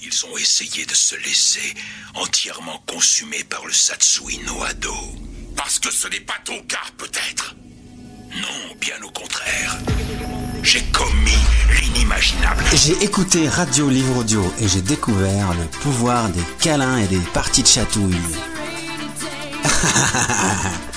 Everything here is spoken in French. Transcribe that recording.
Ils ont essayé de se laisser entièrement consumer par le Satsui no Ado. Parce que ce n'est pas ton cas, peut-être Non, bien au contraire. J'ai commis l'inimaginable. J'ai écouté Radio Livre Audio et j'ai découvert le pouvoir des câlins et des parties de chatouille.